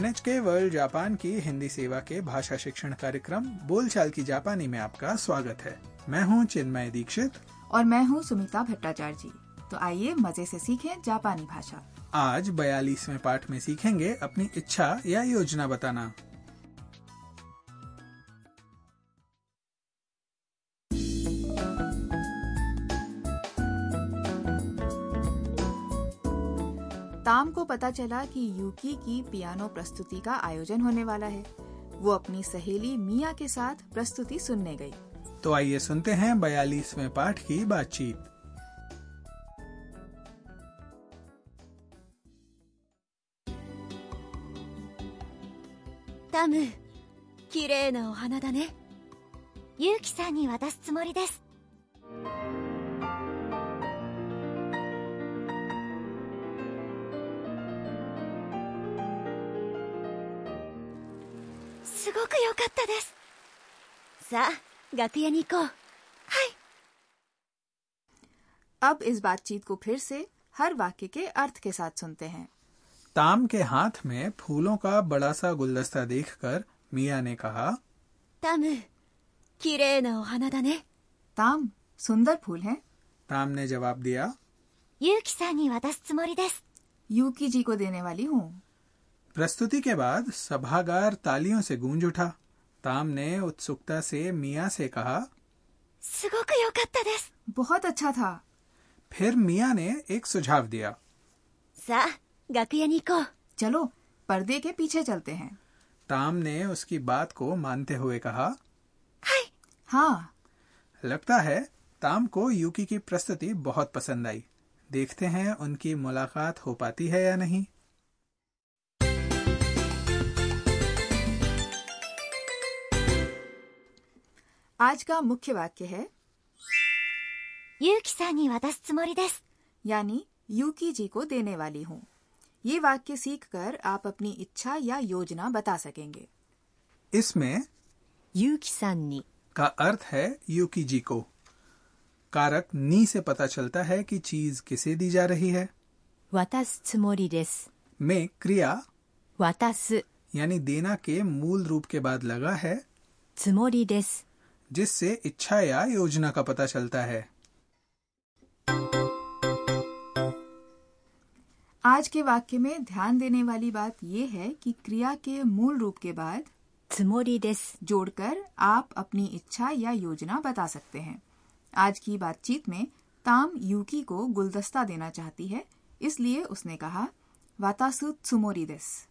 NHK world Japan की हिंदी सेवा के भाषा शिक्षण कार्यक्रम बोलचाल की जापानी में आपका स्वागत है। मैं हूँ चिन्मय दीक्षित। और मैं हूँ सुमिता भट्टाचार्य जी। तो आइए मज़े से सीखें जापानी भाषा। आज बयालीसवें पाठ में सीखेंगे अपनी इच्छा या योजना बताना। पता चला कि यूकी की पियानो प्रस्तुति का आयोजन होने वाला है वो अपनी सहेली मिया के साथ प्रस्तुति सुनने गई तो आइए सुनते हैं बयालीसवें पाठ की बातचीत タム綺麗なお花だねユウキさんに渡すつもりです かったですさあ楽屋に行こう अब इस बातचीत को फिर से हर वाक्य के अर्थ के साथ सुनते हैं ताम के हाथ में फूलों का बड़ा सा गुलदस्ता देखकर मिया ने कहा タム綺麗なお花だね ताम सुंदर फूल हैं ताम ने जवाब दिया ユウキさんに渡すつもりです यूकी जी को देने वाली हूँ प्रस्तुति के बाद सभागार तालियों से गूंज उठा ताम ने उत्सुकता से मिया से कहा すごく良かったです बहुत अच्छा था फिर मिया ने एक सुझाव दिया さあ楽屋に行こう चलो पर्दे के पीछे चलते हैं ताम ने उसकी बात को मानते हुए कहा はい हाँ लगता है ताम को यूकी की प्रस्तुति बहुत पसंद आई देखते हैं उनकी मुलाकात हो पाती है या नहीं आज का मुख्य वाक्य है ユウキさんに渡すつもりです यानी यूकी जी को देने वाली हूँ ये वाक्य सीखकर आप अपनी इच्छा या योजना बता सकेंगे इसमें ユウキさんに का अर्थ है यूकी जी को कारक नी से पता चलता है कि चीज किसे दी जा रही है 渡すつもりです में क्रिया 渡す यानी देना के मूल रूप के बाद लगा है つもりです जिससे इच्छा या योजना का पता चलता है। आज के वाक्य में ध्यान देने वाली बात यह है कि क्रिया के मूल रूप के बाद जोड़कर आप अपनी इच्छा या योजना बता सकते हैं। आज की बातचीत में ताम यूकी को गुलदस्ता देना चाहती है इसलिए उसने कहा वातासु सुमोरी दिस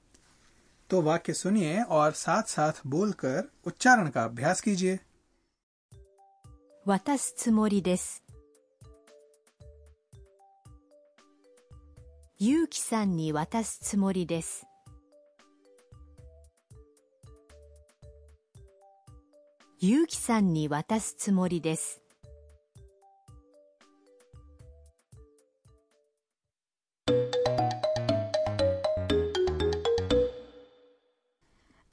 तो वाक्य सुनिए और साथ साथ बोलकर उच्चारण का अभ्यास कीजिए। 渡すつもりです。ゆうきさんに渡すつもりです。ゆうきさんに渡すつもりです。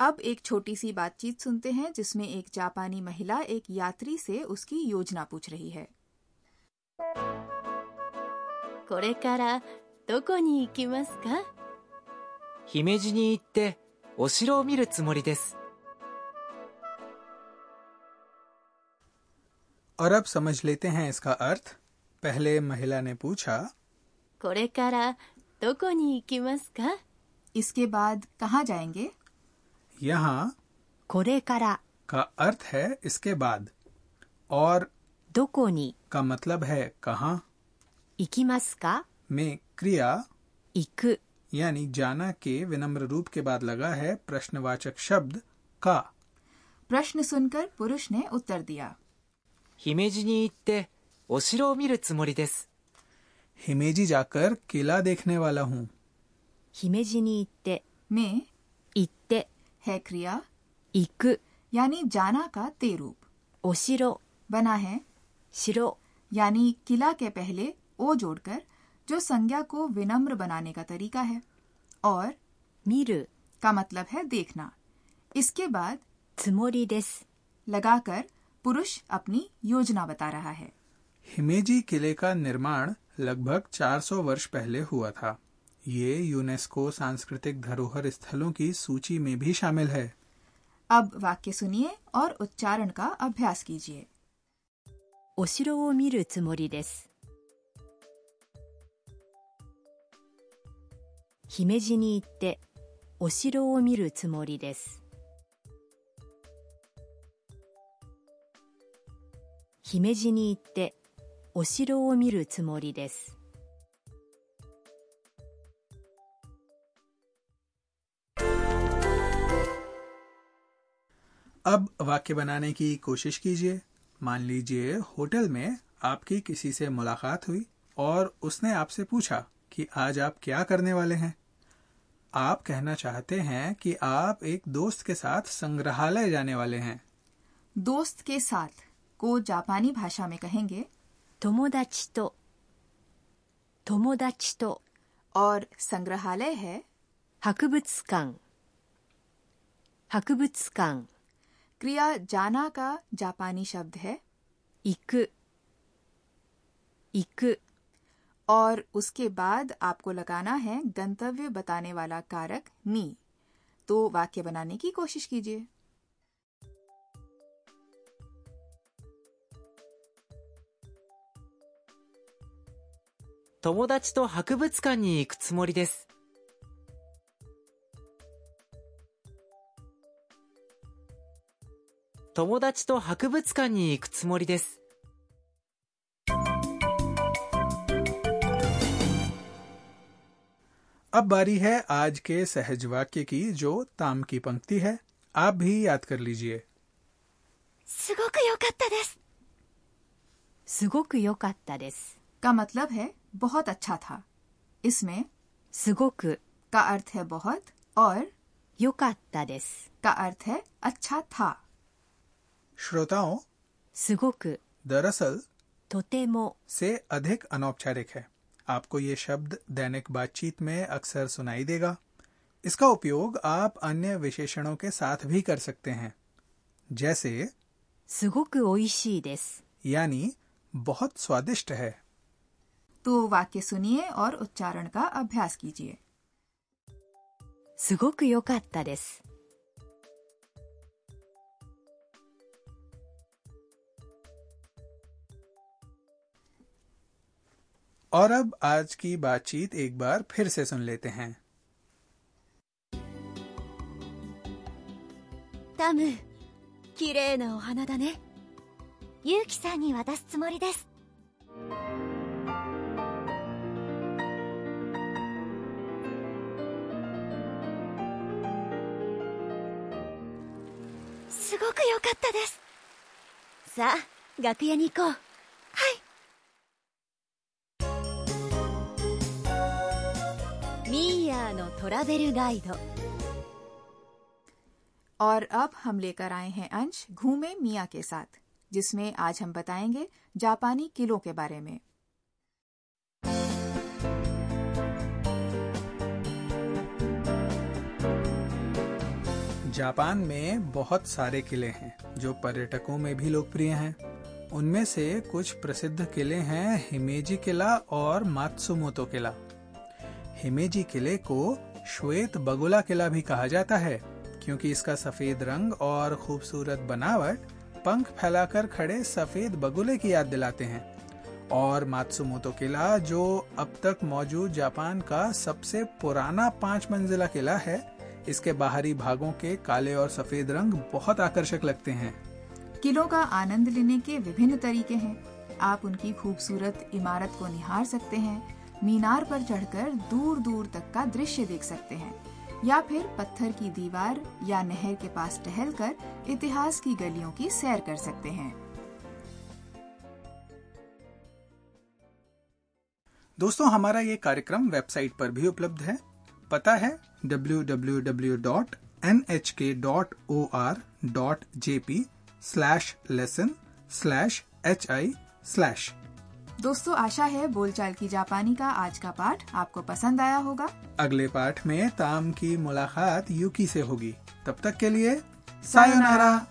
अब एक छोटी सी बातचीत सुनते हैं जिसमें एक जापानी महिला एक यात्री से उसकी योजना पूछ रही है これからどこに行きますか姫路に行ってお城を見るつもりです और अब समझ लेते हैं इसका अर्थ पहले महिला ने पूछा これからどこに行きますか इसके बाद कहाँ जाएंगे यहाँ これから का अर्थ है इसके बाद और どこに का मतलब है कहाँ 行きますか में क्रिया 行く यानी जाना के विनम्र रूप के बाद लगा है प्रश्नवाचक शब्द का प्रश्न सुनकर पुरुष ने उत्तर दिया 姫路に行ってお城を見るつもりです हिमेजी जाकर किला देखने वाला हूँ 姫路に行って में 行って है क्रिया 行く यानी जाना का ते रूप お城 बना है 城 यानी किला के पहले ओ जोड़कर जो संज्ञा को विनम्र बनाने का तरीका है और 見る का मतलब है देखना इसके बाद つもりです लगाकर पुरुष अपनी योजना बता रहा है हिमेजी किले का निर्माण लगभग 400 वर्ष पहले हुआ था ये यूनेस्को सांस्कृतिक धरोहर स्थलों की सूची में भी शामिल है अब वाक्य सुनिए और उच्चारण का अभ्यास कीजिए お城を見るつもりです姫路に行ってお城を見るつもりです姫路に行ってお城を見るつもりです अब वाक्य बनाने की कोशिश कीजिए। मान लीजिए होटल में आपकी किसी से मुलाकात हुई और उसने आपसे पूछा कि आज आप क्या करने वाले हैं। आप कहना चाहते हैं कि आप एक दोस्त के साथ संग्रहालय जाने वाले हैं। दोस्त के साथ को जापानी भाषा में कहेंगे तो तो। और संग्रहालय है हकुबुत्सुकां हकुबुत्सुकां क्रिया जाना का जापानी शब्द है 行く行く और उसके बाद आपको लगाना है गंतव्य बताने वाला कारक नी तो वाक्य बनाने की कोशिश कीजिए 友達と博物館に行くつもりです。 友達と博物館に行くつもりです。 अब बारी है आज के सहज वाक्य की जो ताम की पंक्ति है आप भी याद कर लीजिए すごく良かったですすごく良かったです का मतलब है बहुत अच्छा था इसमें すごく का अर्थ है बहुत और 良かったです का अर्थ है अच्छा था श्रोताओं すごく दरअसल とても से अधिक अनौपचारिक है आपको ये शब्द दैनिक बातचीत में अक्सर सुनाई देगा इसका उपयोग आप अन्य विशेषणों के साथ भी कर सकते हैं जैसे すごく美味しいです यानी बहुत स्वादिष्ट है तो वाक्य सुनिए और उच्चारण का अभ्यास कीजिए すごく良かったです और अब आज की बातचीत एक बार फिर से सुन लेते हैं タム綺麗なお花だねユウキさんに渡すつもりですすごく良かったですさあ楽屋に行こう ーヤーのトラベルガイド और अब हम लेकर आए हैं अंश घूमे मिया के साथ जिसमें आज हम बताएंगे जापानी किलों के बारे में जापान में बहुत सारे किले हैं जो पर्यटकों में भी लोकप्रिय हैं उनमें से कुछ प्रसिद्ध किले हैं हिमेजी किला और मात्सुमोतो किला हिमेजी किले को श्वेत बगुला किला भी कहा जाता है, क्योंकि इसका सफ़ेद रंग और खूबसूरत बनावट पंख फैलाकर खड़े सफ़ेद बगुले की याद दिलाते हैं। और मात्सुमोतो किला, जो अब तक मौजूद जापान का सबसे पुराना पाँच मंजिला किला है, इसके बाहरी भागों के काले और सफ़ेद रंग बहुत आकर्षक लगते हैं। किलों का आनंद लेने के विभिन्न तरीके हैं। आप उनकी खूबसूरत इमारत को निहार सकते हैं मीनार पर चढ़कर दूर दूर तक का दृश्य देख सकते हैं, या फिर पत्थर की दीवार या नहर के पास टहलकर इतिहास की गलियों की सैर कर सकते हैं। दोस्तों, हमारा ये कार्यक्रम वेबसाइट पर भी उपलब्ध है। पता है www.nhk.or.jp दोस्तों आशा है बोलचाल की जापानी का आज का पाठ आपको पसंद आया होगा। अगले पाठ में ताम की मुलाकात यूकी से होगी। तब तक के लिए सायोनारा